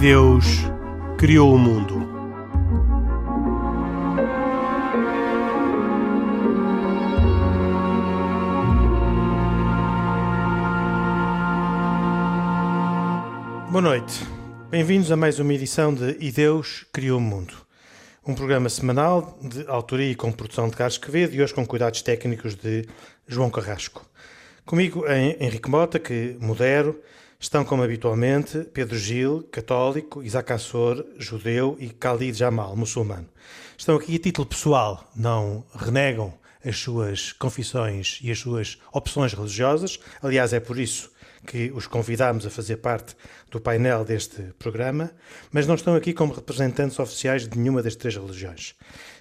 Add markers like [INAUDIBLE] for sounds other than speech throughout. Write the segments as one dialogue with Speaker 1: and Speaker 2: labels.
Speaker 1: Deus criou o mundo. Boa noite. Bem-vindos a mais uma edição de E Deus Criou o Mundo. Um programa semanal de autoria e com produção de Carlos Quevedo e hoje com cuidados técnicos de João Carrasco. Comigo em Henrique Mota, que modero, estão como habitualmente Pedro Gil, católico, Isaac Assor, judeu e Khalid Jamal, muçulmano. Estão aqui a título pessoal, não renegam as suas confissões e as suas opções religiosas. Aliás, é por isso que os convidámos a fazer parte do painel deste programa, mas não estão aqui como representantes oficiais de nenhuma das três religiões.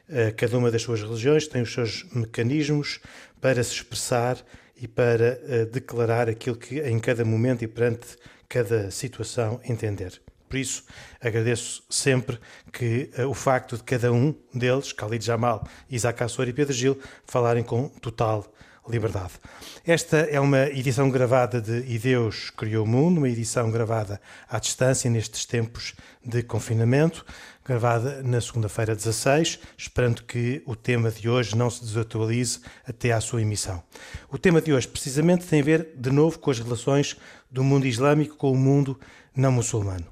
Speaker 1: Eh, cada uma das suas religiões tem os seus mecanismos para se expressar e para uh, declarar aquilo que em cada momento e perante cada situação entender. Por isso, agradeço sempre que uh, o facto de cada um deles, Khalid Jamal, Isaac Assor e Pedro Gil, falarem com total liberdade. Esta é uma edição gravada de E Deus Criou o Mundo, uma edição gravada à distância nestes tempos de confinamento, gravada na segunda-feira 16, esperando que o tema de hoje não se desatualize até à sua emissão. O tema de hoje, precisamente, tem a ver de novo com as relações do mundo islâmico com o mundo não muçulmano.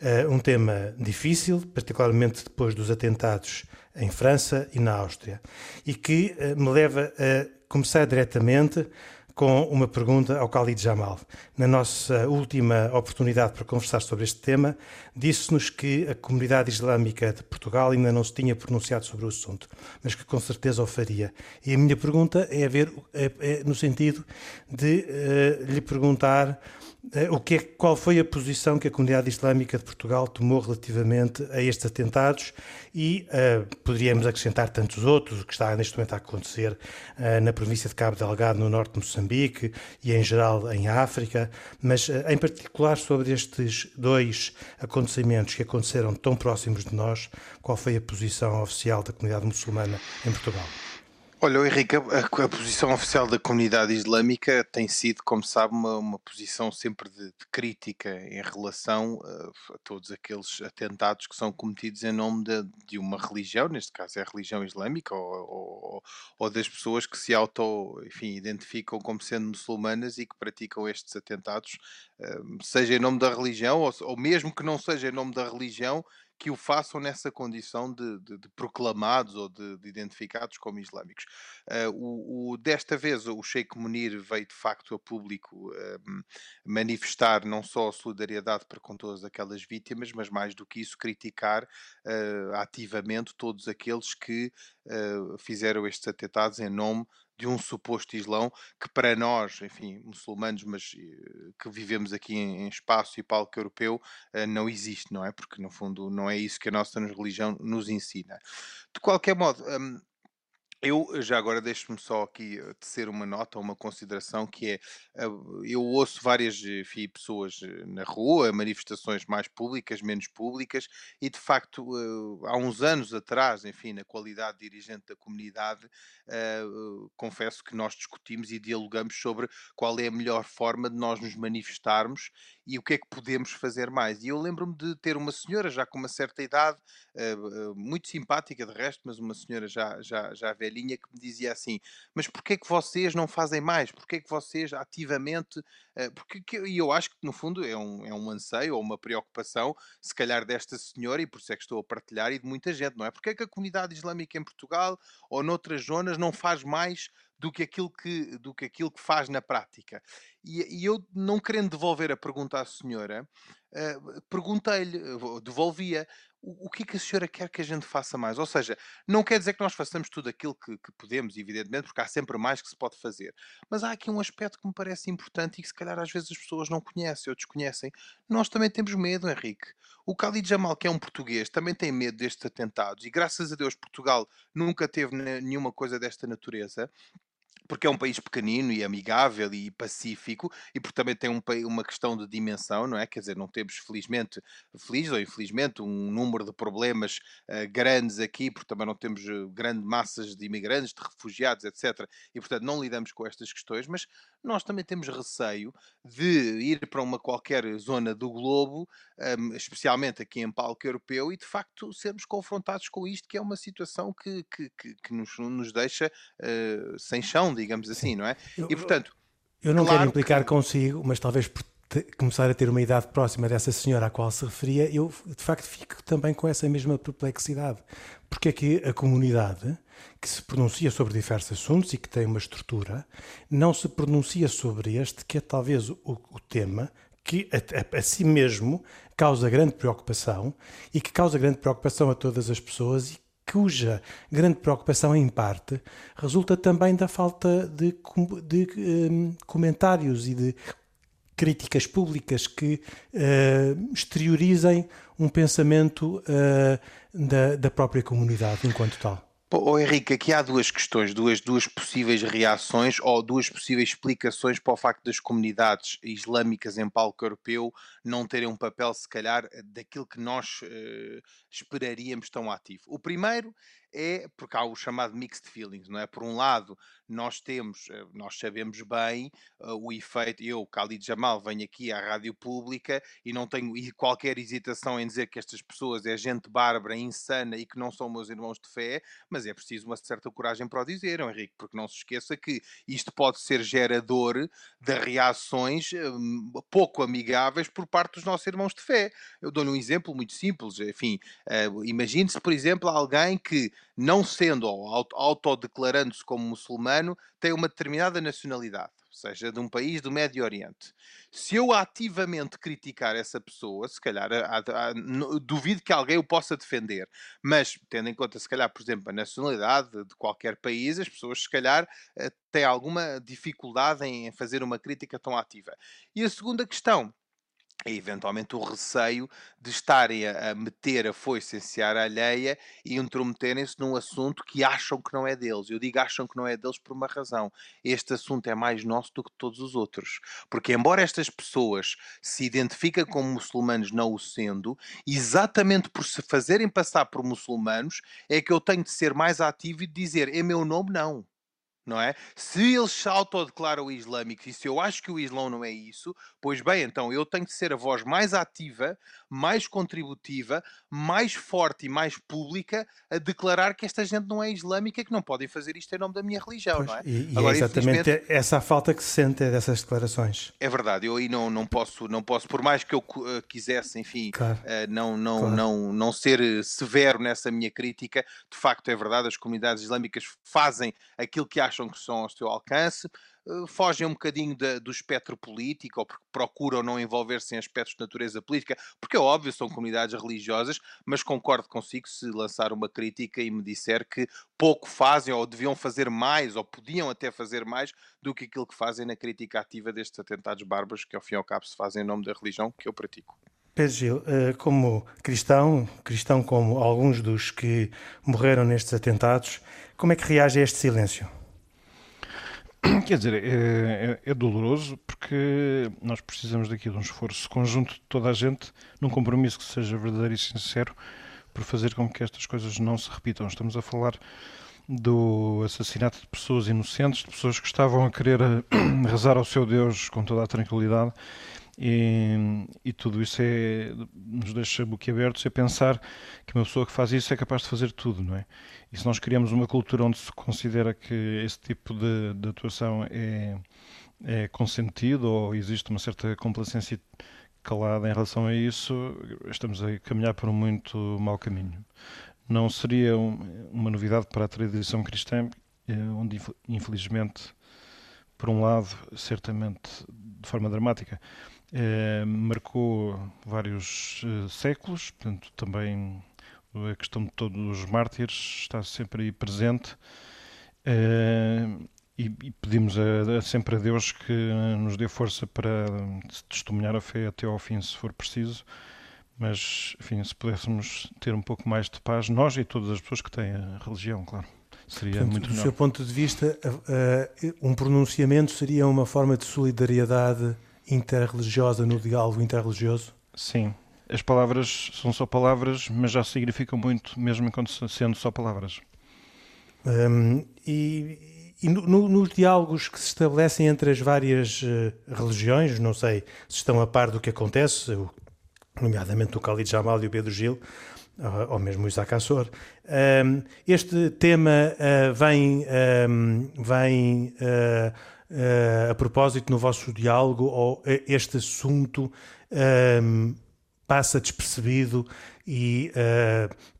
Speaker 1: Uh, um tema difícil, particularmente depois dos atentados em França e na Áustria, e que uh, me leva a começar diretamente com uma pergunta ao Khalid Jamal. Na nossa última oportunidade para conversar sobre este tema, disse-nos que a comunidade islâmica de Portugal ainda não se tinha pronunciado sobre o assunto, mas que com certeza o faria. E a minha pergunta é, ver, é, é no sentido de uh, lhe perguntar o que é, qual foi a posição que a comunidade islâmica de Portugal tomou relativamente a estes atentados e uh, poderíamos acrescentar tantos outros, o que está neste momento a acontecer uh, na província de Cabo Delgado, no norte de Moçambique e em geral em África, mas uh, em particular sobre estes dois acontecimentos que aconteceram tão próximos de nós, qual foi a posição oficial da comunidade muçulmana em Portugal?
Speaker 2: Olha, Henrique, a, a, posição oficial da comunidade islâmica tem sido, como sabe, uma, uma posição sempre de, de, crítica em relação uh, a todos aqueles atentados que são cometidos em nome de, de uma religião, neste caso é a religião islâmica, ou, ou, ou, das pessoas que se auto, enfim, identificam como sendo muçulmanas e que praticam estes atentados, uh, seja em nome da religião, ou, ou mesmo que não seja em nome da religião, que o façam nessa condição de, de, de proclamados ou de, de, identificados como islâmicos. Uh, o, o, desta vez, o Sheikh Munir veio de facto a público uh, manifestar não só a solidariedade para com todas aquelas vítimas, mas mais do que isso, criticar uh, ativamente todos aqueles que fizeram estes atentados em nome de um suposto Islão que para nós, enfim, muçulmanos, mas eh, que vivemos aqui em, espaço e palco europeu, eh, não existe, não é? Porque no fundo não é isso que a nossa religião nos ensina. De qualquer modo, hum, eu já agora deixo-me só aqui eh, tecer uma nota, uma consideração que é, eh, eu ouço várias enfim, pessoas eh, na rua, manifestações mais públicas, menos públicas, e de facto há uns anos atrás, enfim, na qualidade de dirigente da comunidade, confesso que nós discutimos e dialogamos sobre qual é a melhor forma de nós nos manifestarmos e o que é que podemos fazer mais. E eu lembro-me de ter uma senhora já com uma certa idade, muito simpática de resto, mas uma senhora já, já, já velha, velhinha que me dizia assim: Mas porquê que vocês não fazem mais? Porquê que vocês ativamente. Uh, porque, e eu acho que no fundo é um, é um anseio ou uma preocupação, se calhar desta senhora, e por isso é que estou a partilhar, e de muita gente, não é? Porque é que a comunidade islâmica em Portugal ou noutras zonas não faz mais do que aquilo que, do que, aquilo que faz na prática. E, e eu, não querendo devolver a pergunta à senhora, uh, perguntei-lhe, devolvia, o, que é que a senhora quer que a gente faça mais? Ou seja, não quer dizer que nós façamos tudo aquilo que, que, podemos, evidentemente, porque há sempre mais que se pode fazer. Mas há aqui um aspecto que me parece importante e que se calhar às vezes as pessoas não conhecem ou desconhecem. Nós também temos medo, Henrique. O Khalid Jamal, que é um português, também tem medo destes atentados e graças a Deus Portugal nunca teve nenhuma coisa desta natureza. Porque é um país pequenino e amigável e pacífico e porque também tem um, uma questão de dimensão, não é? Quer dizer, não temos felizmente, feliz ou infelizmente, um número de problemas uh, grandes aqui, porque também não temos uh, grandes massas de imigrantes, de refugiados, etc. E portanto não lidamos com estas questões, mas nós também temos receio de ir para uma qualquer zona do globo, um, especialmente aqui em palco europeu, e de facto sermos confrontados com isto, que é uma situação que, que, que, que nos, nos deixa uh, sem chão, digamos assim, Sim. não é?
Speaker 1: Eu, e portanto. Eu não claro quero implicar que... consigo, mas talvez por começar a ter uma idade próxima dessa senhora à qual se referia, eu de facto fico também com essa mesma perplexidade. Porque é que a comunidade, que se pronuncia sobre diversos assuntos e que tem uma estrutura, não se pronuncia sobre este, que é talvez o, o tema que a, a, a, si mesmo causa grande preocupação e que causa grande preocupação a todas as pessoas e cuja grande preocupação, em parte, resulta também da falta de, de um, comentários e de críticas públicas que uh, exteriorizem um pensamento uh, da, da própria comunidade enquanto tal.
Speaker 2: Oh, Henrique, aqui há duas questões, duas, duas possíveis reações ou duas possíveis explicações para o facto das comunidades islâmicas em palco europeu não terem um papel, se calhar, daquilo que nós uh, esperaríamos tão ativo. O primeiro é porque há o chamado mixed feelings, não é? Por um lado, nós temos, eh, nós sabemos bem uh, o efeito. Eu, Khalid Jamal, venho aqui à rádio pública e não tenho [LAUGHS] qualquer hesitação em dizer que estas pessoas é gente bárbara, insana e que não são meus irmãos de fé, mas é preciso uma certa coragem para o dizer, Henrique, porque não se esqueça que isto pode ser gerador de reações um, pouco amigáveis por parte dos nossos irmãos de fé. Eu dou-lhe um exemplo muito simples, enfim, uh, imagine-se, por exemplo, alguém que não sendo ou autodeclarando-se como muçulmano, tem uma determinada nacionalidade, seja de um país do Médio Oriente. Se eu ativamente criticar essa pessoa, se calhar há, há, duvido que alguém o possa defender, mas tendo em conta, se calhar, por exemplo, a nacionalidade de qualquer país, as pessoas, se calhar, eh, têm alguma dificuldade em fazer uma crítica tão ativa. E a segunda questão é eventualmente o receio de estarem a, a meter a foice em seara alheia e intrometerem-se num assunto que acham que não é deles. Eu digo acham que não é deles por uma razão. Este assunto é mais nosso do que todos os outros. Porque, embora estas pessoas se identifiquem como muçulmanos não o sendo, exatamente por se fazerem passar por muçulmanos, é que eu tenho de ser mais ativo e de dizer: em meu nome, não não é? Se eles se autodeclaram islâmicos e se eu acho que o Islão não é isso, pois bem, então eu tenho de ser a voz mais ativa, mais contributiva, mais forte e mais pública a declarar que esta gente não é islâmica e que não podem fazer isto em nome da minha religião, pois, não é?
Speaker 1: E, e Agora, é exatamente infelizmente... essa a falta que se sente dessas declarações.
Speaker 2: É verdade, eu aí não, não, posso, não posso, por mais que eu uh, quisesse, enfim, claro. uh, não, não, claro. não, não ser severo nessa minha crítica, de facto é verdade, as comunidades islâmicas fazem aquilo que acham acham que são ao seu alcance, eh, fogem um bocadinho de, do espectro político ou porque procuram não envolver-se em aspectos de natureza política, porque é óbvio, são comunidades religiosas, mas concordo consigo se lançar uma crítica e me disser que pouco fazem ou deviam fazer mais ou podiam até fazer mais do que aquilo que fazem na crítica ativa destes atentados bárbaros que ao fim e ao cabo se fazem em nome da religião que eu pratico.
Speaker 1: Pedro Gil, eh, como cristão, cristão como alguns dos que morreram nestes atentados, como é que reage a este silêncio? [CLEARS THROAT]
Speaker 3: Quer dizer, é, é, é, doloroso porque nós precisamos daqui de um esforço conjunto de toda a gente, num compromisso que seja verdadeiro e sincero, por fazer com que estas coisas não se repitam. Estamos a falar do assassinato de pessoas inocentes, de pessoas que estavam a querer eh, [CLEARS THROAT] rezar ao seu Deus com toda a tranquilidade e, e, tudo isso é, nos deixa boquiabertos a pensar que uma pessoa que faz isso é capaz de fazer tudo, não é? E se nós criamos uma cultura onde se considera que esse tipo de, de atuação é, é consentido ou existe uma certa complacência calada em relação a isso, estamos a caminhar por um muito mau caminho. Não seria um, uma novidade para a tradição cristã, eh, onde infelizmente, por um lado, certamente de forma dramática, eh, marcou vários eh, séculos, portanto, também a questão de todos os mártires está sempre aí presente. Eh, e, e, pedimos a, a, sempre a Deus que nos dê força para testemunhar a fé até ao fim, se for preciso. Mas, enfim, se pudéssemos ter um pouco mais de paz, nós e todas as pessoas que têm a religião, claro. seria
Speaker 1: Portanto,
Speaker 3: muito
Speaker 1: do
Speaker 3: melhor.
Speaker 1: seu ponto de vista, um pronunciamento seria uma forma de solidariedade interreligiosa no diálogo interreligioso?
Speaker 3: Sim. As palavras são só palavras, mas já significam muito, mesmo enquanto sendo só palavras.
Speaker 1: Um, e, e no, nos diálogos que se estabelecem entre as várias uh, religiões, não sei se estão a par do que acontece, nomeadamente o Khalid Jamal e o Pedro Gil, ou mesmo o Isaac Assor. Um, este tema uh, vem, um, vem uh, a propósito no vosso diálogo ou este assunto um, passa despercebido e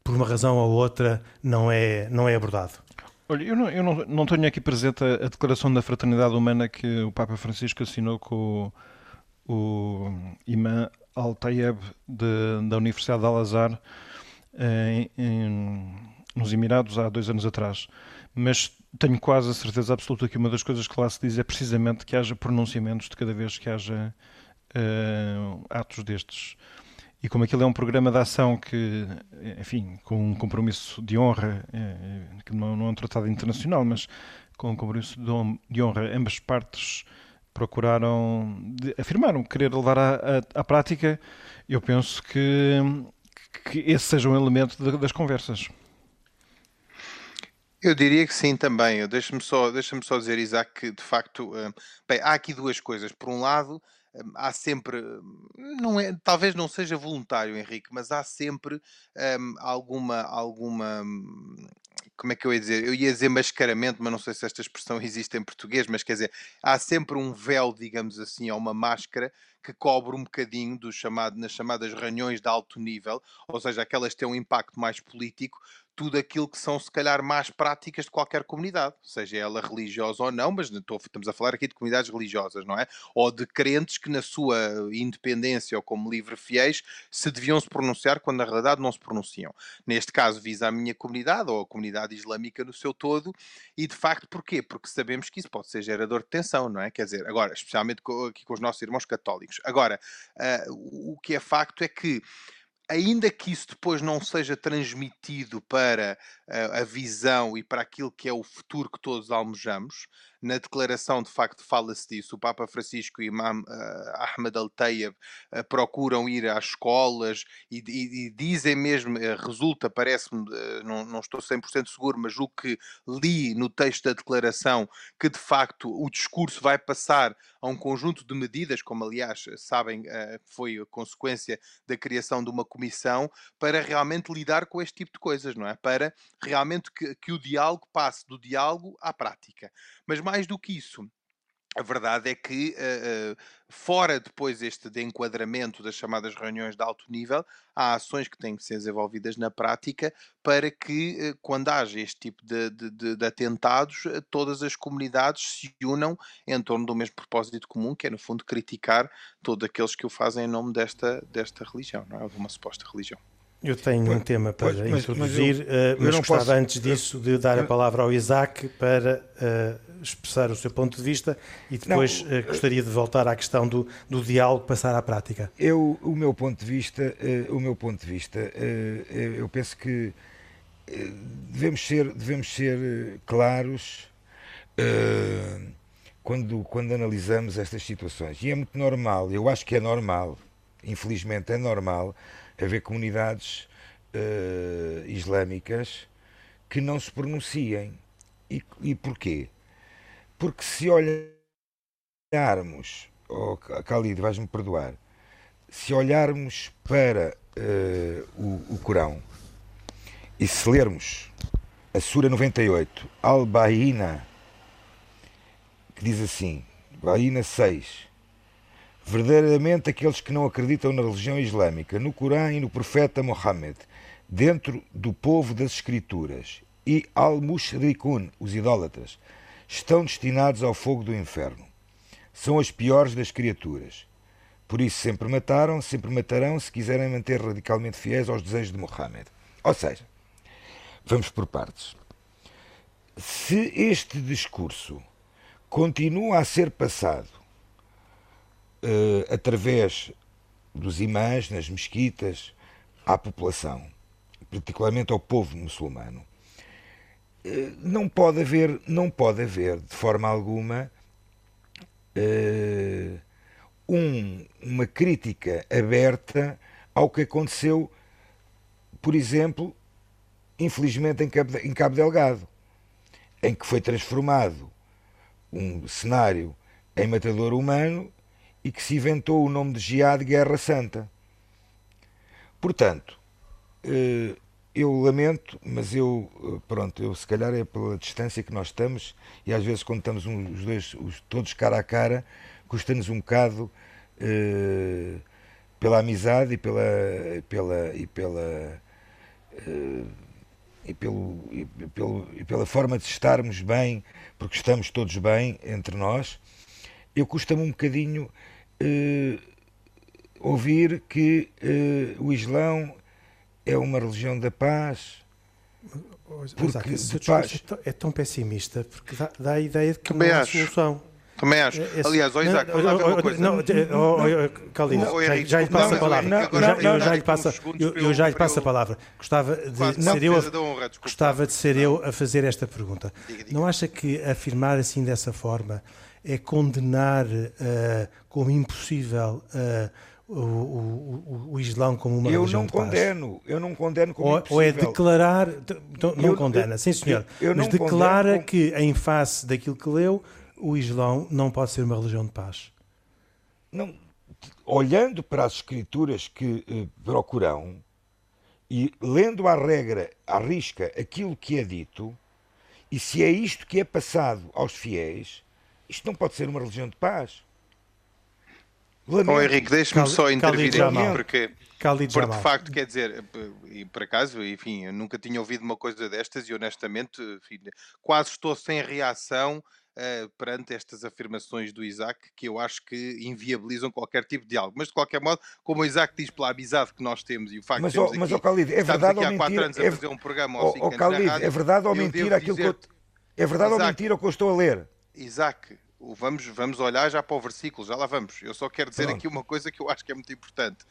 Speaker 1: por uma razão ou outra não é, não é abordado?
Speaker 3: Olha, eu não, eu não, não tenho aqui presente a, a, declaração da fraternidade humana que o Papa Francisco assinou com o, o imã Al-Tayeb da Universidade de Al-Azhar nos Emirados há dois anos atrás. Mas tenho quase a certeza absoluta que uma das coisas que lá se diz é precisamente que haja pronunciamentos de cada vez que haja uh, atos destes. E como aquilo é um programa de ação que, enfim, com um compromisso de honra, eh, que não é um tratado internacional, mas com um compromisso de honra, ambas partes procuraram, afirmaram querer levar à, prática, eu penso que que esse seja um elemento das conversas.
Speaker 2: Eu diria que sim também. Deixa-me só, deixa só dizer, Isaac, que de facto eh, bem, há aqui duas coisas. Por um lado, eh, há sempre, não é, talvez não seja voluntário, Henrique, mas há sempre um, ehm, alguma, alguma, como é que eu ia dizer? Eu ia dizer mascaramento, mas não sei se esta expressão [LAUGHS] existe em português, mas quer dizer, há sempre um véu, digamos assim, ou uma máscara que cobre um bocadinho do chamado, nas chamadas reuniões de alto nível, ou seja, aquelas que têm um impacto mais político, tudo aquilo que são, se calhar, mais práticas de qualquer comunidade, seja ela religiosa ou não, mas estamos a falar aqui de comunidades religiosas, não é? Ou de crentes que, na sua independência ou como livre fiéis, se deviam se pronunciar quando na realidade não se pronunciam. Neste caso, visa a minha comunidade ou a comunidade islâmica no seu todo, e de facto, porquê? Porque sabemos que isso pode ser gerador de tensão, não é? Quer dizer, agora, especialmente aqui com os nossos irmãos católicos. Agora, uh, o que é facto é que ainda que isso depois não seja transmitido para uh, a visão e para aquilo que é o futuro que todos almejamos, na declaração de facto fala-se disso. O Papa Francisco e o Imam uh, Ahmed Al-Tayeb uh, procuram ir às escolas e, e, e dizem mesmo, uh, resulta, parece-me, não, não estou 100% seguro, mas o que li no texto da declaração, que de facto o discurso vai passar a um conjunto de medidas, como aliás sabem foi a consequência da criação de uma comissão, para realmente lidar com este tipo de coisas, não é? Para realmente que, que o diálogo passe do diálogo à prática. Mas mais do que isso, a verdade é que, uh, uh, fora depois este de enquadramento das chamadas reuniões de alto nível, há ações que têm que ser desenvolvidas na prática para que, uh, quando haja este tipo de, de, de, atentados, todas as comunidades se unam em torno do mesmo propósito comum, que é, no fundo, criticar todos aqueles que o fazem em nome desta, desta religião, não é? de uma suposta religião.
Speaker 1: Eu tenho pois, um tema para pois, mas, introduzir, mas, eu, mas gostava posso, antes disso de dar a palavra ao Isaac para uh, expressar o seu ponto de vista e depois não, uh, gostaria de voltar à questão do, do diálogo, passar à prática.
Speaker 4: Eu, o meu ponto de vista, uh, o meu ponto de vista, eu penso que devemos ser, devemos ser claros quando, quando analisamos estas situações. E é muito normal, eu acho que é normal, infelizmente é normal haver comunidades uh, islâmicas que não se pronunciem. E, e porquê? Porque se olharmos, oh, Khalid, vais-me perdoar, se olharmos para uh, o, o Corão e se lermos a Sura 98, Al-Bahina, que diz assim, Bahina 6, verdadeiramente aqueles que não acreditam na religião islâmica, no Corão e no profeta Mohammed, dentro do povo das Escrituras, e al-mushrikun, os idólatras, estão destinados ao fogo do inferno. São as piores das criaturas. Por isso sempre mataram, sempre matarão se quiserem manter radicalmente fiéis aos desejos de Mohammed. Ou seja, vamos por partes. Se este discurso continua a ser passado uh, através dos imãs nas mesquitas à população, particularmente ao povo muçulmano. eh, não pode haver, não pode haver de forma alguma uh, um, uma crítica aberta ao que aconteceu, por exemplo, infelizmente em Cabo, em Cabo Delgado, em que foi transformado um cenário em matador humano e que se inventou o nome de Jihad Guerra Santa. Portanto, uh, eu lamento, mas eu, eh, pronto, eu se calhar é pela distância que nós estamos e às vezes quando estamos os dois, os, todos cara a cara, custa-nos um bocado uh, pela amizade e pela, pela, e pela, e, pelo, e, pelo, e pela forma de estarmos bem, porque estamos todos bem entre nós, eu custa-me um bocadinho uh, ouvir que o Islão é uma religião da paz.
Speaker 1: Porque Isaac, paz... É, tão pessimista porque dá, dá a ideia de que Também não há acho. solução.
Speaker 2: Também acho. É, é, Aliás, oh, Isaac, vamos lá ver uma coisa. Não,
Speaker 1: Calino, já, já lhe passo a palavra. Eu já lhe passo, eu, já lhe passo a palavra. Gostava de ser eu, gostava de ser eu a fazer esta pergunta. Não acha que afirmar assim dessa forma é condenar uh, como impossível uh, o, o, o Islão como uma
Speaker 4: eu
Speaker 1: religião
Speaker 4: não condeno, eu não condeno como
Speaker 1: ou, ou é declarar, então, não eu, condena, sim senhor, eu, eu mas declara como... que em face daquilo que leu, o Islão não pode ser uma religião de paz.
Speaker 4: Não, olhando para as escrituras que eh, procuram e lendo à regra, à risca, aquilo que é dito, e se é isto que é passado aos fiéis, isto não pode ser uma religião de paz.
Speaker 2: Lamento. Oh, Henrique, deixe-me só intervir aqui, porque, porque de facto, quer dizer, e por acaso, enfim, eu nunca tinha ouvido uma coisa destas e honestamente, enfim, quase estou sem reação uh, perante estas afirmações do Isaac, que eu acho que inviabilizam qualquer tipo de diálogo. Mas de qualquer modo, como o Isaac diz pela amizade que nós temos e o facto
Speaker 4: mas,
Speaker 2: de termos
Speaker 4: mas,
Speaker 2: aqui,
Speaker 4: oh, Khalid, é verdade
Speaker 2: aqui
Speaker 4: ou
Speaker 2: há quatro anos a
Speaker 4: é,
Speaker 2: fazer um programa
Speaker 4: oh, oh, Khalid, rádio, é verdade ou mentira aquilo que eu, é verdade Isaac, ou mentira o que eu estou a ler?
Speaker 2: Isaac, vamos, vamos olhar já para o versículo, já lá vamos. Eu só quero dizer Pronto. aqui uma coisa que eu acho que é muito importante.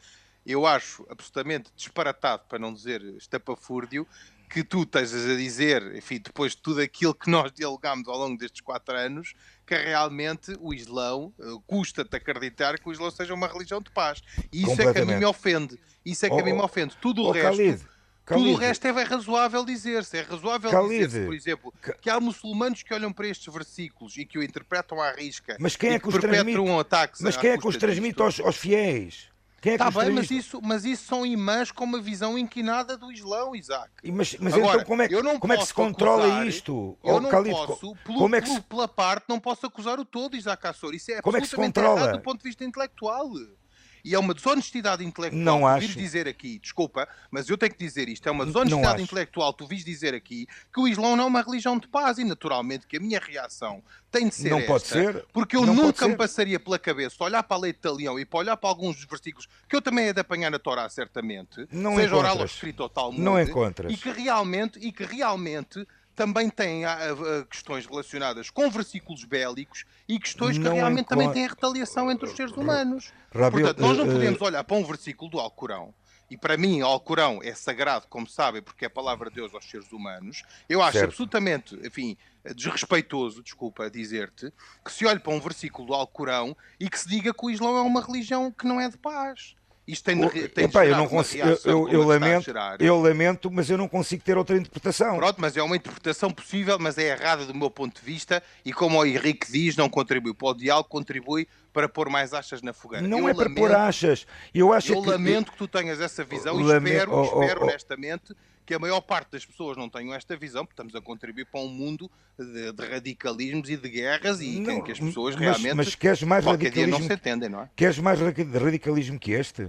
Speaker 2: Eu acho absolutamente disparatado, para não dizer estapafúrdio, que tu estejas a dizer, enfim, depois de tudo aquilo que nós dialogámos ao longo destes quatro anos, que realmente o Islão, uh, custa-te acreditar que o Islão seja uma religião de paz. E isso é que a mim me ofende. Isso é que oh, a mim me oh, ofende. Tudo o oh, resto. Khalid tudo o resto é razoável dizer-se. É razoável dizer-se, por exemplo, que há muçulmanos que olham para estes versículos e que o interpretam à risca.
Speaker 4: Mas quem é que, que os transmite? Um mas quem é que os transmite aos, aos, fiéis?
Speaker 2: Quem é que Está bem, mas isso, mas isso são imãs com uma visão inquinada do Islão, Isaac.
Speaker 4: Mas, mas Agora, então como é, como é que se controla acusar, isto?
Speaker 2: Eu não Khalid, posso, pelo, como é que se... pela parte, não posso acusar o todo, Isaac Assor. Isso é
Speaker 4: como absolutamente é que se controla?
Speaker 2: errado do ponto de vista intelectual. E é uma desonestidade intelectual não tu acho. vires dizer aqui, desculpa, mas eu tenho que dizer isto, é uma desonestidade intelectual tu vires dizer aqui que o Islão não é uma religião de paz e naturalmente que a minha reação tem de ser
Speaker 4: não
Speaker 2: esta,
Speaker 4: pode ser.
Speaker 2: porque eu não nunca me passaria pela cabeça olhar para a lei de Talião e para olhar para alguns dos versículos que eu também é de apanhar na Torá certamente,
Speaker 4: não
Speaker 2: seja
Speaker 4: encontras.
Speaker 2: oral ou escrito ou tal
Speaker 4: não encontras.
Speaker 2: e que realmente e que realmente também tem uh, uh, questões relacionadas com versículos bélicos e questões que realmente também têm retaliação entre os seres humanos. Rabi, Portanto, nós não uh, podemos olhar para um versículo do Alcorão e para mim o Alcorão é sagrado, como sabem, porque é a palavra de Deus aos seres humanos. Eu acho certo. absolutamente, enfim, desrespeitoso, desculpa dizer-te, que se olhe para um versículo do Alcorão e que se diga que o Islão é uma religião que não é de paz. Isto tem, de, tem
Speaker 4: Epá, eu não consigo, eu, eu, eu lamento, eu lamento, mas eu não consigo ter outra interpretação.
Speaker 2: Pronto, mas é uma interpretação possível, mas é errada do meu ponto de vista e como o Henrique diz, não contribui para o diálogo, contribui para pôr mais achas na fogueira.
Speaker 4: Não eu é lamento, para pôr achas. Eu, acho
Speaker 2: eu
Speaker 4: que,
Speaker 2: lamento que tu tenhas essa visão e espero, oh, oh, espero oh, honestamente que a maior parte das pessoas não tenham esta visão, porque estamos a contribuir para um mundo de, de radicalismos e de guerras e não, que as pessoas
Speaker 4: mas,
Speaker 2: realmente
Speaker 4: mas queres mais radicalismo,
Speaker 2: não se entendem, não é?
Speaker 4: Queres mais radicalismo que este?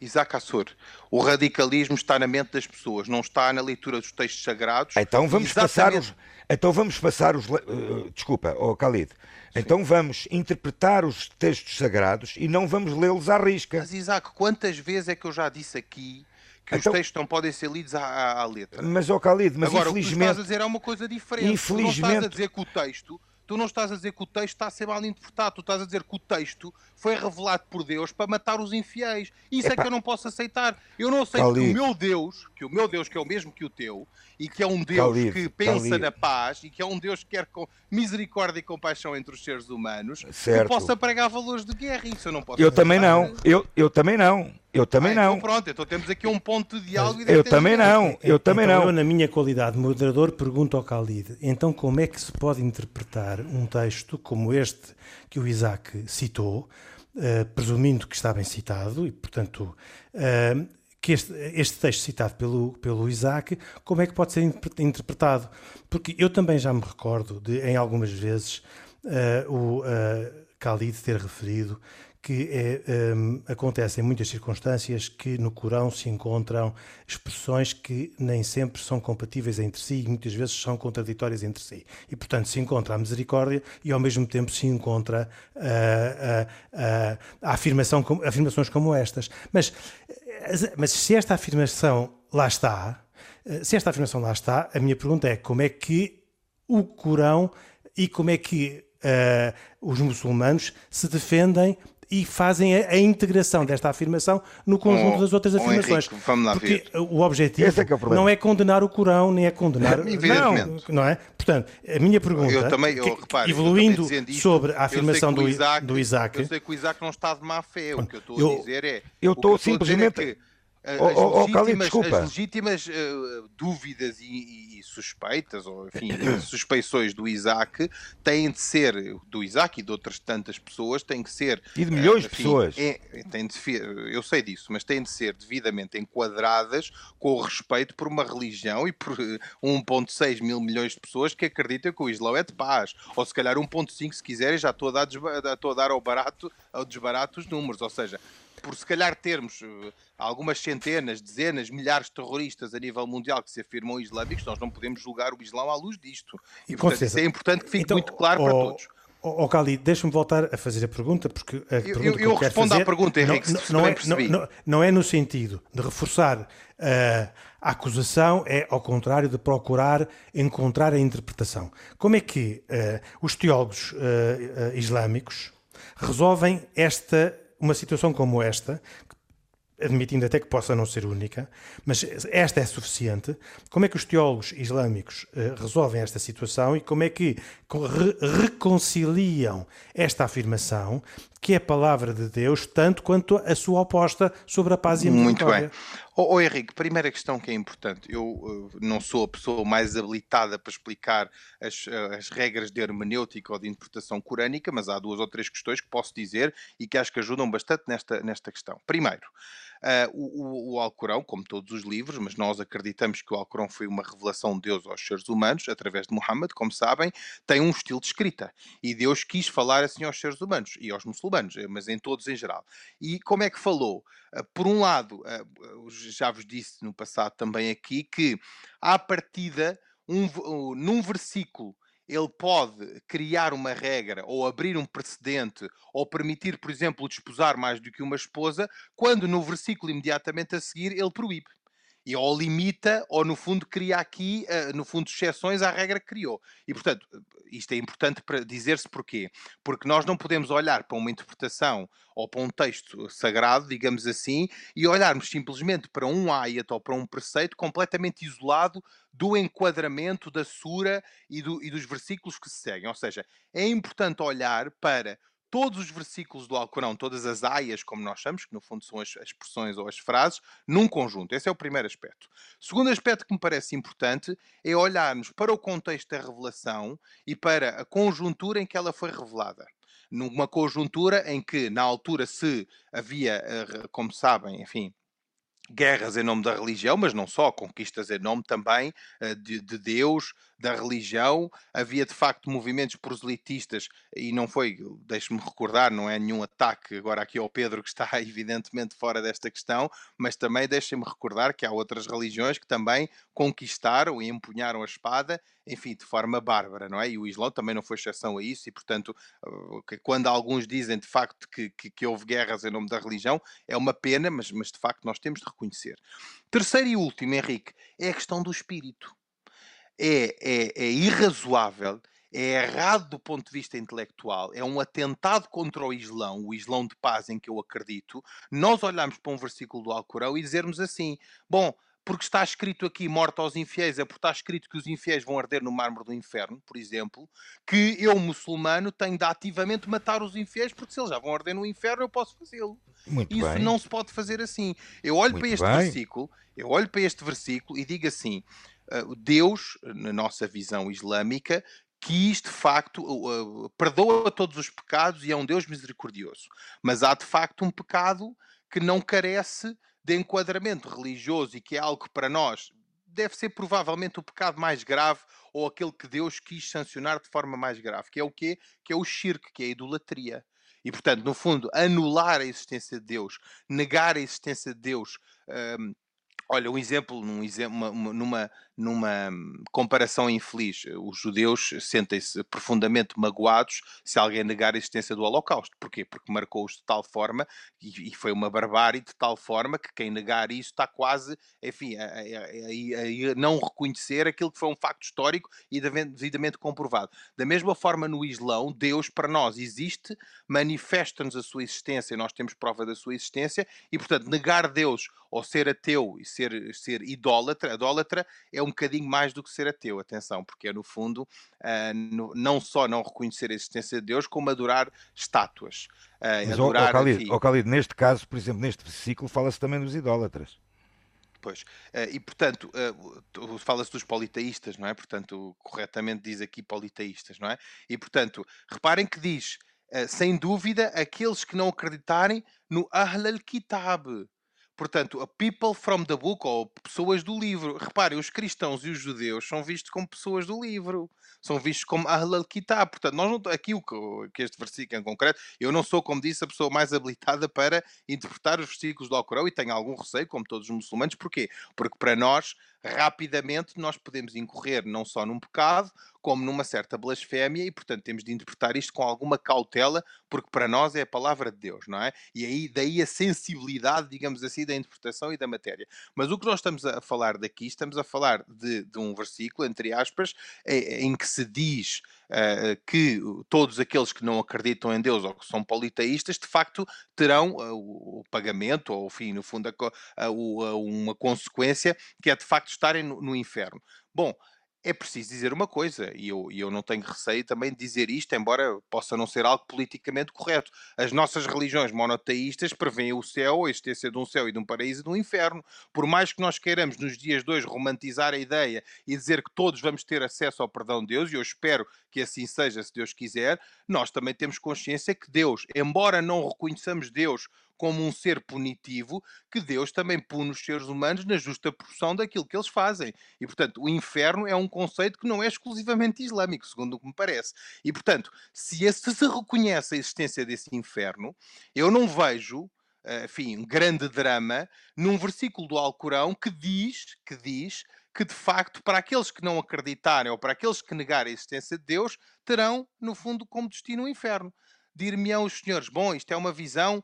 Speaker 2: Isaac Assor, o radicalismo está na mente das pessoas, não está na leitura dos textos sagrados.
Speaker 4: Então vamos Exatamente. passar os. Então vamos passar os. Uh, desculpa, oh Khalid. Sim. Então vamos interpretar os textos sagrados e não vamos lê-los à risca.
Speaker 2: Mas Isaac, quantas vezes é que eu já disse aqui que então, os textos não podem ser lidos à, à, letra?
Speaker 4: Mas, oh Khalid, mas
Speaker 2: Agora,
Speaker 4: infelizmente.
Speaker 2: o que estás a dizer é uma coisa diferente. Infelizmente. Tu não estás a dizer que o texto tu não estás a dizer que o texto está a ser mal interpretado, tu estás a dizer que o texto foi revelado por Deus para matar os infiéis. Isso Epa. é que eu não posso aceitar. Eu não aceito que o meu Deus, que o meu Deus, que é o mesmo que o teu, e que é um Deus que pensa na paz, e que é um Deus que quer com misericórdia e compaixão entre os seres humanos, certo. que possa pregar valores de guerra. Isso eu não posso
Speaker 4: Eu também não. Eu, eu também não. Eu também ah, não.
Speaker 2: Então pronto, então temos aqui um ponto de diálogo.
Speaker 4: eu também não, eu também
Speaker 1: então
Speaker 4: não.
Speaker 1: Eu, na minha qualidade de moderador, pergunto ao Khalid, então como é que se pode interpretar um texto como este que o Isaac citou, uh, presumindo que está bem citado, e portanto, uh, que este, este, texto citado pelo, pelo Isaac, como é que pode ser interpretado? Porque eu também já me recordo de, em algumas vezes, uh, o uh, Khalid ter referido que é, um, acontece em muitas circunstâncias que no Corão se encontram expressões que nem sempre são compatíveis entre si e muitas vezes são contraditórias entre si. E, portanto, se encontra a misericórdia e, ao mesmo tempo, se encontra uh, uh, uh, afirmação, afirmações como estas. Mas, mas se esta afirmação lá está, se esta afirmação lá está, a minha pergunta é como é que o Corão e como é que os muçulmanos se defendem e fazem a, a, integração desta afirmação no conjunto oh, das outras afirmações.
Speaker 2: Oh, Henrique, vamos lá
Speaker 1: Porque ver. o objetivo é, é o não é condenar o Corão, nem é condenar. [LAUGHS] não, não é? Portanto, a minha pergunta, eu também, eu, repare, evoluindo isto, sobre a afirmação do Isaac, do Isaac.
Speaker 2: Eu sei que o Isaac não está de má fé. O que eu estou eu, a dizer é.
Speaker 4: Eu estou simplesmente.
Speaker 2: As, oh, oh, legítimas, oh, as legítimas uh, dúvidas e, e, suspeitas, ou enfim, [COUGHS] suspeições do Isaac têm de ser, do Isaac e de outras tantas pessoas, têm que ser.
Speaker 4: E de milhões uh, enfim, de pessoas. É,
Speaker 2: têm de, eu sei disso, mas têm de ser devidamente enquadradas com o respeito por uma religião e por 1,6 mil milhões de pessoas que acreditam que o Islão é de paz. Ou se calhar 1,5 se quiserem, já estou a dar, estou a dar ao barato, ao desbarato os números. Ou seja, por se calhar termos algumas centenas, dezenas, milhares de terroristas a nível mundial que se afirmam islâmicos, nós não podemos julgar o Islão à luz disto. E, portanto, isso é importante que fique então, muito claro oh, para todos.
Speaker 1: Ó oh, Cali, deixa-me voltar a fazer a pergunta, porque a
Speaker 2: eu,
Speaker 1: pergunta eu,
Speaker 2: eu
Speaker 1: que
Speaker 2: respondo
Speaker 1: fazer,
Speaker 2: à pergunta, Henrique,
Speaker 1: não, não, é, não, não, é no sentido de reforçar uh, a acusação, é ao contrário de procurar encontrar a interpretação. Como é que uh, os teólogos uh, islâmicos resolvem esta uma situação como esta, admitindo até que possa não ser única, mas esta é suficiente. Como é que os teólogos islâmicos uh, resolvem esta situação e como é que re reconciliam esta afirmação, que é a palavra de Deus, tanto quanto a sua oposta sobre a paz e a?
Speaker 2: Muito bem. Oh, oh, Henrique, primeira questão que é importante. Eu uh, não sou a pessoa mais habilitada para explicar as, uh, as regras de hermenêutica ou de interpretação corânica, mas há duas ou três questões que posso dizer e que acho que ajudam bastante nesta, nesta questão. Primeiro, Uh, o, o, Alcorão, como todos os livros, mas nós acreditamos que o Alcorão foi uma revelação de Deus aos seres humanos, através de Muhammad, como sabem, tem um estilo de escrita. E Deus quis falar assim aos seres humanos e aos muçulmanos, eh, mas em todos em geral. E como é que falou? Uh, por um lado, uh, já vos disse no passado também aqui, que à partida, um, num versículo ele pode criar uma regra ou abrir um precedente ou permitir, por exemplo, desposar mais do que uma esposa, quando no versículo imediatamente a seguir ele proíbe e ou limita, ou no fundo cria aqui, uh, no fundo, exceções à regra que criou. E, portanto, isto é importante para dizer-se porquê. Porque nós não podemos olhar para uma interpretação ou para um texto sagrado, digamos assim, e olharmos simplesmente para um ayat ou para um preceito completamente isolado do enquadramento da sura e, do, e dos versículos que se seguem. Ou seja, é importante olhar para todos os versículos do Alcorão, todas as aias, como nós chamamos, que no fundo são as, expressões ou as frases, num conjunto. Esse é o primeiro aspecto. O segundo aspecto que me parece importante é olharmos para o contexto da revelação e para a conjuntura em que ela foi revelada numa conjuntura em que, na altura, se havia, eh, como sabem, enfim, guerras em nome da religião, mas não só, conquistas em nome também uh, de, de, Deus, da religião. Havia de facto movimentos proselitistas e não foi, deixe-me recordar, não é nenhum ataque agora aqui ao Pedro que está [LAUGHS] evidentemente fora desta questão, mas também deixem-me recordar que há outras religiões que também conquistaram e empunharam a espada, enfim, de forma bárbara, não é? E o Islão também não foi exceção a isso, e portanto, eh, quando alguns dizem de facto que, que, que houve guerras em nome da religião, é uma pena, mas, mas de facto nós temos de reconhecer. Terceiro e último, Henrique, é a questão do espírito. É, é, é irrazoável, é errado do ponto de vista intelectual, é um atentado contra o Islão, o Islão de paz em que eu acredito, nós olharmos para um versículo do Alcorão e dizermos assim: bom, porque está escrito aqui morte aos infiéis, é porque está escrito que os infiéis vão arder no mármore do inferno, por exemplo, que eu, muçulmano, tenho de ativamente matar os infiéis, porque se eles já vão arder no inferno, eu posso fazê-lo. Isso
Speaker 4: bem.
Speaker 2: não se pode fazer assim. Eu olho
Speaker 4: Muito
Speaker 2: para este
Speaker 4: bem.
Speaker 2: versículo, eu olho para este versículo e digo assim: uh, Deus, na nossa visão islâmica, quis de facto, uh, perdoa todos os pecados e é um Deus misericordioso. Mas há de facto um pecado que não carece de enquadramento religioso e que é algo que para nós deve ser provavelmente o pecado mais grave ou aquele que Deus quis sancionar de forma mais grave, que é o quê? Que é o shirk, que é a idolatria. E, portanto, no fundo, anular a existência de Deus, negar a existência de Deus. hum, olha, um exemplo, num uma- numa, numa hum, comparação infeliz, os judeus sentem-se profundamente magoados se alguém negar a existência do Holocausto. Porquê? Porque marcou-os de tal forma, e, e foi uma barbárie de tal forma, que quem negar isso está quase, enfim, a, a- a- a- não reconhecer aquilo que foi um facto histórico e devidamente comprovado. Da mesma forma, no Islão, Deus para nós existe, manifesta-nos a sua existência, nós temos prova da sua existência, e portanto, negar Deus ou ser ateu e ser, ser idólatra, idólatra é um bocadinho mais do que ser ateu, atenção, porque é no fundo ah, no- não só não reconhecer a existência de Deus, como adorar estátuas. Ah,
Speaker 4: Mas,
Speaker 2: adorar,
Speaker 4: Khalid,
Speaker 2: enfim,
Speaker 4: ó, Khalid, neste caso, por exemplo, neste versículo, fala-se também dos idólatras.
Speaker 2: Pois. Eh, e portanto, fala-se dos politeístas, não é? Portanto, corretamente diz aqui politeístas, não é? E portanto, reparem que diz, sem dúvida, aqueles que não acreditarem no Ahl al-Kitab. Portanto, a people from the book, ou pessoas do livro. Reparem, os cristãos e os judeus são vistos como pessoas do livro. São vistos como Ahl al-Kitab. Portanto, nós não, aqui o que, este versículo em concreto, eu não sou, como disse, a pessoa mais habilitada para interpretar os versículos do Alcorão e tenho algum receio, como todos os muçulmanos. Porquê? Porque para nós, rapidamente, nós podemos incorrer não só num pecado, como numa certa blasfémia e, portanto, temos de interpretar isto com alguma cautela, porque para nós é a palavra de Deus, não é? E aí, daí a sensibilidade, digamos assim, da interpretação e da matéria. Mas o que nós estamos a falar daqui, estamos a falar de, de um versículo, entre aspas, em, em que se diz que todos aqueles que não acreditam em Deus ou que são politeístas, de facto, terão uh, o pagamento, ou, enfim, no fundo, uma consequência que é, de facto, estarem no inferno. Bom, é preciso dizer uma coisa, e eu, e eu não tenho receio também de dizer isto, embora possa não ser algo politicamente correto. As nossas religiões monoteístas prevêem o céu, a existência de um céu e de um paraíso e de um inferno. Por mais que nós queiramos, nos dias hoje, romantizar a ideia e dizer que todos vamos ter acesso ao perdão de Deus, e eu espero que assim seja, se Deus quiser, nós também temos consciência que Deus, embora não reconheçamos Deus como um ser punitivo, que Deus também pune os seres humanos na justa proporção daquilo que eles fazem. E, portanto, o inferno é um conceito que não é exclusivamente islâmico, segundo o que me parece. E, portanto, se esse se reconhece a existência desse inferno, eu não vejo, enfim, um grande drama num versículo do Alcorão que diz, que diz que de facto, para aqueles que não acreditarem ou para aqueles que negarem a existência de Deus, terão, no fundo, como destino o inferno. Dir-me-ão os senhores, bom, isto é uma visão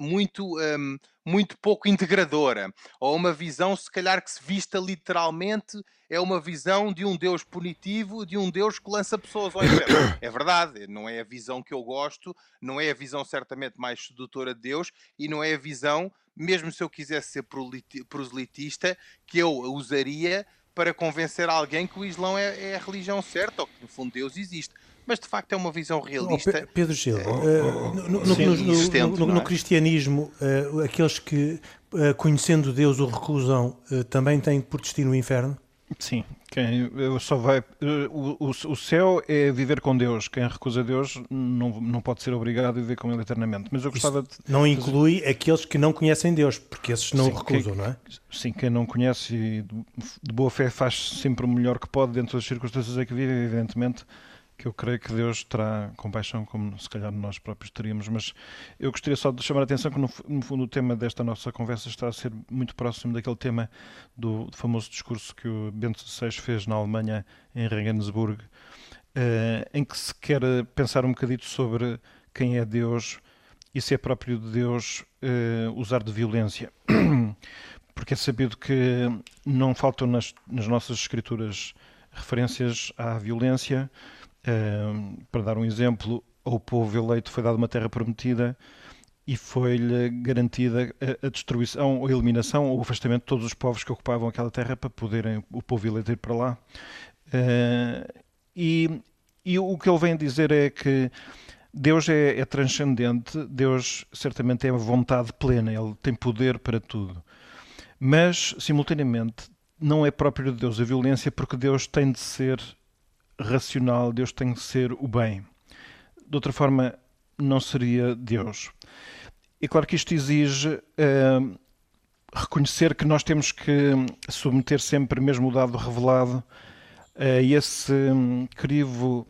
Speaker 2: muito, um, muito pouco integradora, ou uma visão, se calhar, que se vista literalmente, é uma visão de um Deus punitivo, de um Deus que lança pessoas ao inferno. [COUGHS] É verdade, não é a visão que eu gosto, não é a visão certamente mais sedutora de Deus, e não é a visão, mesmo se eu quisesse ser proselitista, que eu usaria para convencer alguém que o Islão é, é a religião certa, ou que no fundo Deus existe mas de facto é uma visão realista.
Speaker 1: Oh, Pedro Gil, uh, no, no, no, no, cristianismo, uh, aqueles que, uh, conhecendo Deus, o recusam, também têm por destino o inferno?
Speaker 3: Sim, quem só vai. O, o, o, céu é viver com Deus. Quem recusa Deus não, não pode ser obrigado a viver com Ele eternamente. Mas eu gostava
Speaker 1: de. Não inclui aqueles que não conhecem Deus, porque esses não
Speaker 3: sim,
Speaker 1: o recusam,
Speaker 3: quem,
Speaker 1: não é?
Speaker 3: Sim, quem não conhece e de boa fé faz sempre o melhor que pode dentro das circunstâncias em que vive, evidentemente que eu creio que Deus terá compaixão, como se calhar nós próprios teríamos, mas eu gostaria só de chamar a atenção que, no, no, fundo, o tema desta nossa conversa está a ser muito próximo daquele tema do, famoso discurso que o Bento XVI fez na Alemanha, em Regensburg, uh, em que se quer pensar um bocadito sobre quem é Deus e se é próprio de Deus uh, usar de violência. [COUGHS] Porque é sabido que não faltam nas, nas nossas escrituras referências à violência, para dar um exemplo, ao povo eleito foi dada uma terra prometida e foi-lhe garantida a, destruição, a eliminação ou o afastamento de todos os povos que ocupavam aquela terra para poderem o povo eleito ir para lá. E, e, o que ele vem dizer é que Deus é, é, transcendente, Deus certamente é vontade plena, Ele tem poder para tudo. Mas, simultaneamente, não é próprio de Deus a violência porque Deus tem de ser racional, Deus tem de ser o bem. De outra forma, não seria Deus. E claro que isto exige uh, reconhecer que nós temos que submeter sempre mesmo o dado revelado a esse um, crivo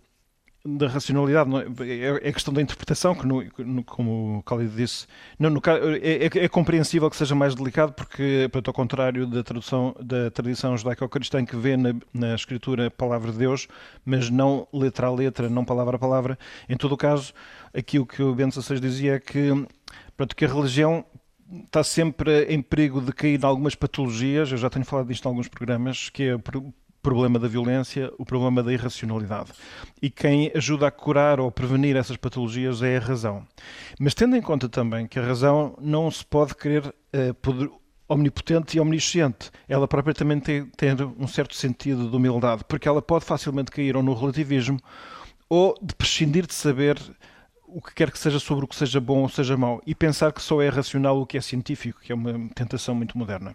Speaker 3: da racionalidade, é? é? é questão da interpretação, que no, no, como o Khalid disse, no, no, é, é, é, compreensível que seja mais delicado, porque, ao contrário da, tradução, da tradição judaico-cristã que vê na, na, escritura a palavra de Deus, mas não letra a letra, não palavra a palavra, em todo o caso, aqui o que o Bento XVI dizia é que, pronto, que a religião está sempre em perigo de cair em algumas patologias, eu já tenho falado disto em alguns programas, que é problema da violência, o problema da irracionalidade. E quem ajuda a curar ou prevenir essas patologias é a razão. Mas tendo em conta também que a razão não se pode querer uh, poder, omnipotente e omnisciente. Ela própria também tem, tem um certo sentido de humildade, porque ela pode facilmente cair ou no relativismo ou de prescindir de saber o que quer que seja sobre o que seja bom ou seja mau e pensar que só é racional o que é científico, que é uma tentação muito moderna.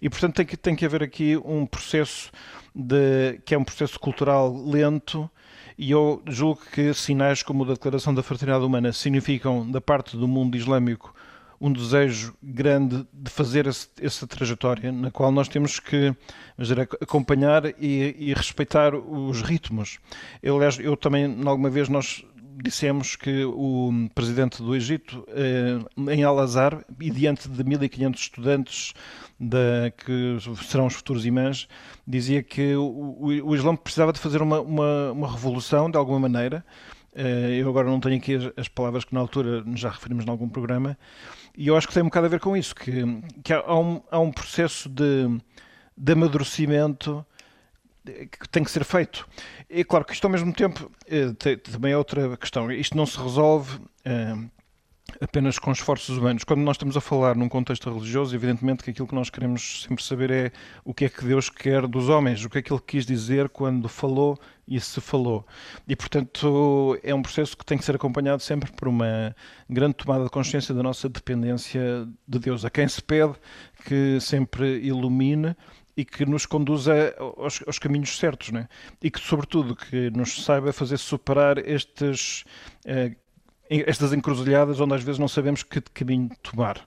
Speaker 3: E portanto tem que, tem que haver aqui um processo de, que é um processo cultural lento e eu julgo que sinais como a Declaração da Fraternidade Humana significam da parte do mundo islâmico um desejo grande de fazer esse, essa trajetória, na qual nós temos que dizer, acompanhar e, e, respeitar os ritmos. Eu, eu também, alguma vez, nós dissemos que o presidente do Egito, eh, em Al-Azhar, e diante de 1.500 estudantes da, que serão os futuros imãs, dizia que o, o, Islã precisava de fazer uma, uma, uma, revolução, de alguma maneira. Eh, eu agora não tenho aqui as, as, palavras que na altura já referimos em algum programa, e eu acho que tem um bocado a ver com isso, que, que há, um, há um processo de, de amadurecimento que tem que ser feito. É claro que isto ao mesmo tempo eh, também é outra questão. Isto não se resolve eh, apenas com esforços humanos. Quando nós estamos a falar num contexto religioso, evidentemente que aquilo que nós queremos sempre saber é o que é que Deus quer dos homens, o que é que Ele quis dizer quando falou e se falou. E, portanto, é um processo que tem que ser acompanhado sempre por uma grande tomada de consciência da nossa dependência de Deus, a quem se pede que sempre ilumine e que nos conduza aos, aos caminhos certos, né? e que, sobretudo, que nos saiba fazer superar estes, eh, estas encruzilhadas onde às vezes não sabemos que caminho tomar.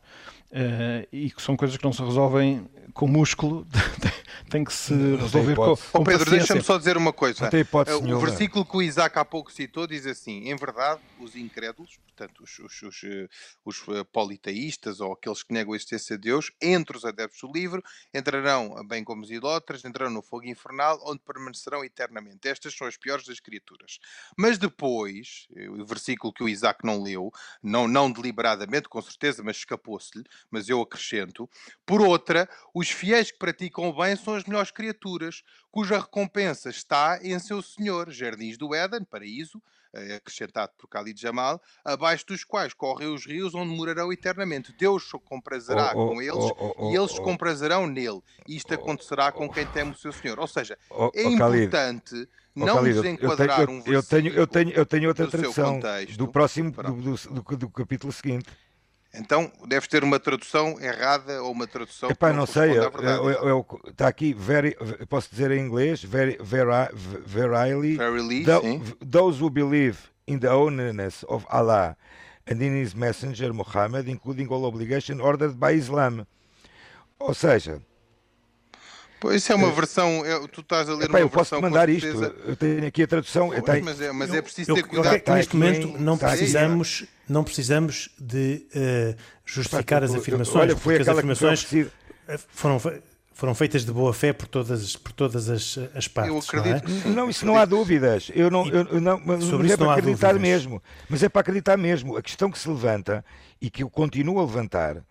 Speaker 3: Uh, e que são coisas que não se resolvem com músculo, [LAUGHS] tem que se resolver com, com
Speaker 2: oh, Pedro, deixa-me só dizer uma coisa. Hipótese, o versículo que o Isaac há pouco citou diz assim: em verdade, os incrédulos, portanto, os, os, os, eh, os eh, politeístas ou aqueles que negam a existência de Deus, entre os adeptos do livro, entrarão, bem como os idólatras, entrarão no fogo infernal, onde permanecerão eternamente. Estas são as piores das criaturas. Mas depois, o versículo que o Isaac não leu, não, não deliberadamente, com certeza, mas escapou-se-lhe, mas eu acrescento, por outra, os fiéis que praticam o bem são as melhores criaturas, cuja recompensa está em seu Senhor, jardins do Éden, paraíso, eh, acrescentado por Khalid Jamal, abaixo dos quais correm os rios onde morarão eternamente. Deus se comprazerá oh, oh, com eles oh, oh, e eles se oh, oh. comprazerão nele. Isto acontecerá com quem teme o seu Senhor. Ou seja, é importante não Khalid,
Speaker 4: eu tenho, um eu tenho, eu tenho, eu tenho outra tradução do próximo do, do, do, do capítulo seguinte.
Speaker 2: Então, deve ter uma tradução errada ou uma tradução
Speaker 4: Epá, não, não sei, eu, eu, eu, está aqui, very, posso dizer em inglês, very, very, verily,
Speaker 2: Verily
Speaker 4: those who believe in the oneness of Allah and in his messenger Muhammad, including all obligation ordered by Islam. Ou seja,
Speaker 2: isso é uma eh, versão, é, tu estás a ler Epá, uma
Speaker 4: eu posso mandar isto, eu tenho aqui a tradução.
Speaker 2: Pois, tenho... mas, é, mas é preciso ter cuidado. Eu,
Speaker 1: neste momento não precisamos, não precisamos de uh, justificar Epá, as afirmações, olha, foi porque as afirmações eh, foram, foram feitas de boa fé por todas, por todas as, as partes. Eu acredito.
Speaker 4: Não, é? não, isso não há dúvidas. Eu não, eu, não, sobre mas é para acreditar mesmo. Mas é para acreditar mesmo. A questão que se levanta e que eu continuo a levantar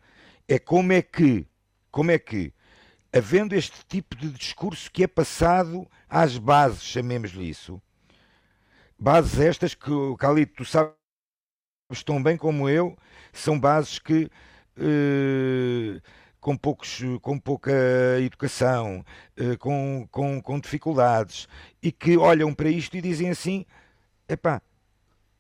Speaker 4: é como é que, como é que havendo este tipo de discurso que é passado às bases, chamemos-lhe isso, bases estas que, Calito, tu sabes tão bem como eu, são bases que eh, com, poucos, com pouca educação, eh, com, com, com dificuldades, e que olham para isto e dizem assim: epá,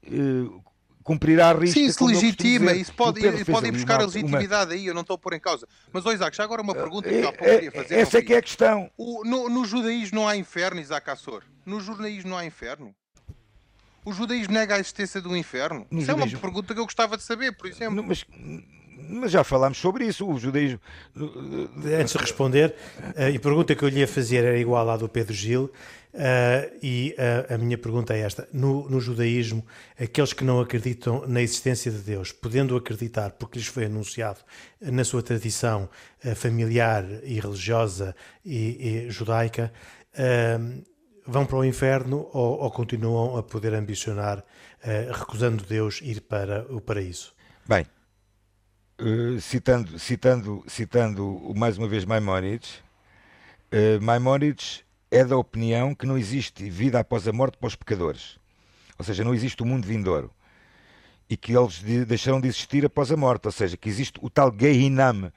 Speaker 4: eh, cumprirá a risca.
Speaker 2: Sim, isso legitima, isso pode, podem buscar uma, a legitimidade uma... aí, eu não estou a pôr em causa. Mas, oh, Isaac, já agora uma pergunta que eu queria fazer.
Speaker 4: Essa é que é a questão.
Speaker 2: O, no, no judaísmo não há inferno, Isaac Assor? No judaísmo não há inferno? O judaísmo nega a existência do inferno? No Isso judaísmo... é uma pergunta que eu gostava de saber, por exemplo.
Speaker 4: Mas, mas já falámos sobre isso, o judaísmo.
Speaker 1: Antes de responder, a pergunta que eu lhe ia fazer era igual à do Pedro Gil, Uh, e a minha pergunta é esta: no, no, judaísmo, aqueles que não acreditam na existência de Deus, podendo acreditar porque lhes foi anunciado na sua tradição familiar e religiosa e, e judaica, vão para o inferno ou, ou continuam a poder ambicionar, recusando Deus, ir para o paraíso?
Speaker 4: Bem, citando, citando, citando mais uma vez Maimonides, Maimonides é da opinião que não existe vida após a morte para os pecadores. Ou seja, não existe o mundo vindouro. E que eles deixaram de existir após a morte. Ou seja, que existe o tal Gehinam,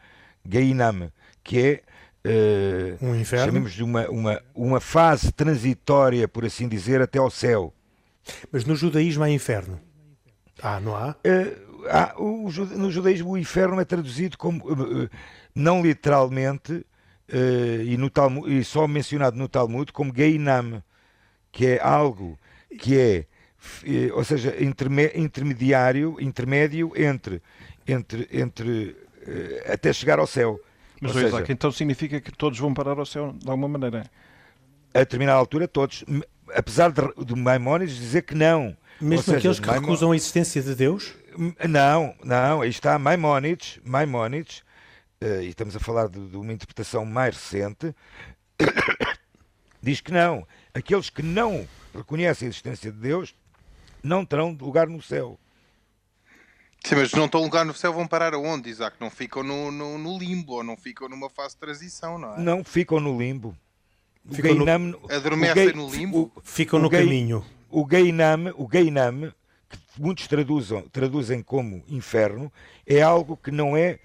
Speaker 4: Gehinam que é
Speaker 1: uh, um inferno?
Speaker 4: chamemos de uma, uma, uma fase transitória, por assim dizer, até ao céu.
Speaker 1: Mas no judaísmo há inferno? Ah, não há?
Speaker 4: Uh, há o, no judaísmo o inferno é traduzido como, uh, não literalmente, uh, e, no Talmud, e só mencionado no Talmud como Geinam, que é algo que é, eh, ou seja, intermediário, intermédio entre, entre, entre uh, até chegar ao céu.
Speaker 3: Mas, seja, Isaac, então significa que todos vão parar ao céu de alguma maneira?
Speaker 4: A determinada altura, todos. Apesar de, de Maimónides dizer que não.
Speaker 1: Mesmo seja, aqueles que Maimon... recusam a existência de Deus?
Speaker 4: Não, não, aí está Maimónides, Maimónides uh, e estamos a falar de, de uma interpretação mais recente, [COUGHS] diz que não. Aqueles que não reconhecem a existência de Deus não terão lugar no céu.
Speaker 2: Sim, mas não estão lugar no céu, vão parar aonde, Isaac? Não ficam no, no, no, limbo ou não ficam numa fase de transição, não é?
Speaker 4: Não, ficam no limbo.
Speaker 2: O ficam no, adormecem no limbo?
Speaker 1: O, ficam no gay, caminho.
Speaker 4: O Gainam, o Gainam, muitos traduzam, traduzem como inferno, é algo que não é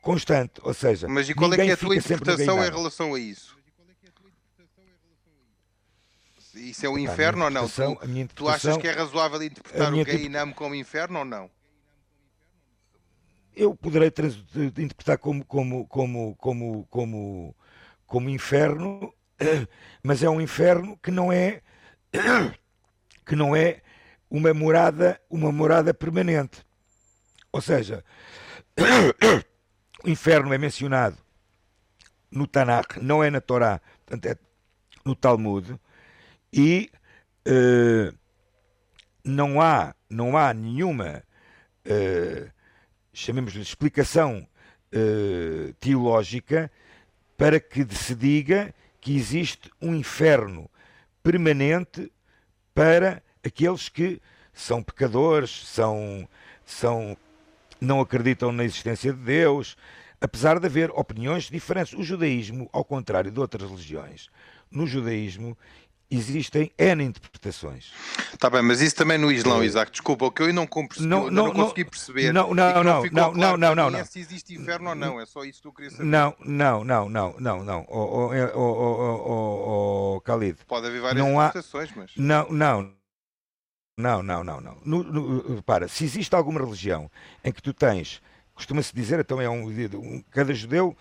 Speaker 4: constante, ou seja,
Speaker 2: mas e qual é que é a tua interpretação em relação a isso? Isso é o inferno ou não? Tu, tu, achas que é razoável interpretar o Gainam como inferno ou não?
Speaker 4: Eu poderei interpretar como, como, como, como, como, como inferno, [CLEARS THROAT] mas é um inferno que não é [CLEARS THROAT] que não é uma morada, uma morada permanente. Ou seja, [COUGHS] o inferno é mencionado no Tanakh, não é na Torá, portanto é no Talmud, e uh, não há, não há nenhuma, uh, chamemos-lhe explicação uh, teológica para que se diga que existe um inferno permanente para aqueles que são pecadores, são, são não acreditam na existência de Deus, apesar de haver opiniões diferentes. O judaísmo, ao contrário de outras religiões, no judaísmo existem N interpretações.
Speaker 2: Está bem, mas isso também no Islão, Isaac, desculpa, o que eu ainda não, compre... não, não, não, consegui perceber.
Speaker 4: Não, não, não, não, não, não, não, não,
Speaker 2: Se existe inferno ou não, é só isso que eu queria saber.
Speaker 4: Não, não, não, não, não, não, o, o, o, o, o Khalid.
Speaker 2: Pode haver várias interpretações, mas...
Speaker 4: Não, não, não, não, não, não. No, no, para, se existe alguma religião em que tu tens, costuma-se dizer, então é um, um, cada judeu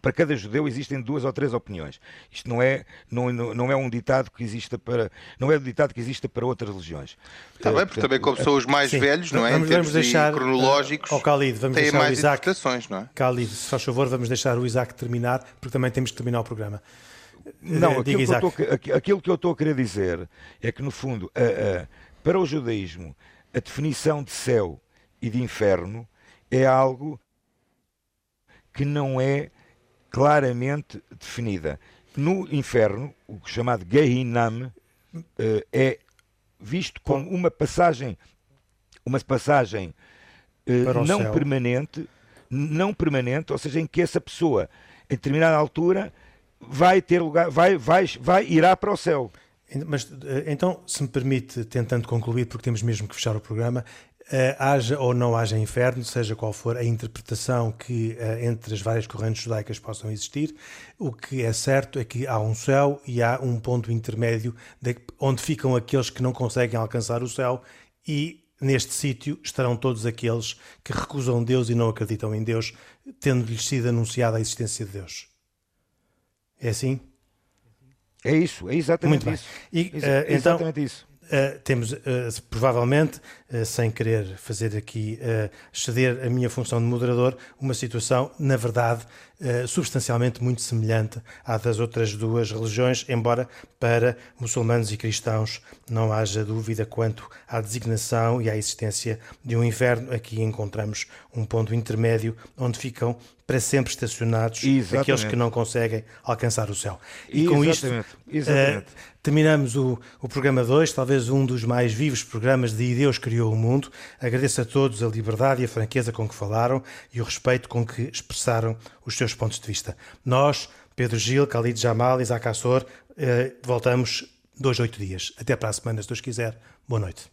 Speaker 4: para cada judeu existem duas ou três opiniões. Isto não é, não, não é um ditado que exista para, não é um ditado que exista para outras religiões.
Speaker 2: Está bem, porque também como são os mais sim. velhos, não é? Vamos, em vamos deixar, cronológicos, uh,
Speaker 1: Khalid, vamos deixar
Speaker 2: mais
Speaker 1: o Isaac,
Speaker 2: não é?
Speaker 1: Khalid, se faz favor, vamos deixar o Isaac terminar, porque também temos que terminar o programa.
Speaker 4: Não, aquilo que, tô, aquilo que, eu estou a querer dizer é que, no fundo, a, a para o judaísmo, a definição de céu e de inferno é algo que não é claramente definida. No inferno, o chamado Gehinam eh, é visto como uma passagem, uma passagem eh, não permanente, não permanente, ou seja, em que essa pessoa, em determinada altura, vai ter lugar, vai, vai, vai irá para o céu.
Speaker 1: Mas então, se me permite, tentando concluir, porque temos mesmo que fechar o programa, haja ou não haja inferno, seja qual for a interpretação que uh, entre as várias correntes judaicas possam existir, o que é certo é que há um céu e há um ponto intermédio de, onde ficam aqueles que não conseguem alcançar o céu e neste sítio estarão todos aqueles que recusam Deus e não acreditam em Deus, tendo-lhes sido anunciada a existência de Deus. É assim?
Speaker 4: É isso, é exatamente
Speaker 1: Muito
Speaker 4: isso.
Speaker 1: Bem. E, uh, então, exatamente isso. Uh, temos, uh, provavelmente, uh, sem querer fazer aqui ceder a minha função de moderador, uma situação, na verdade, substancialmente muito semelhante à das outras duas religiões, embora para muçulmanos e cristãos não haja dúvida quanto à designação e à existência de um inferno. Aqui encontramos um ponto intermédio onde ficam para sempre estacionados Exatamente. aqueles que não conseguem alcançar o céu.
Speaker 4: E com Exatamente. isto Exatamente. Uh,
Speaker 1: terminamos o, o programa 2, talvez um dos mais vivos programas de Deus Criou o Mundo. Agradeço a todos a liberdade e a franqueza com que falaram e o respeito com que expressaram os seus pontos de vista. Nós, Pedro Gil, Khalid Jamal, Isaac Assor, uh, voltamos dois, oito dias. Até para a semana, se Deus quiser. Boa noite.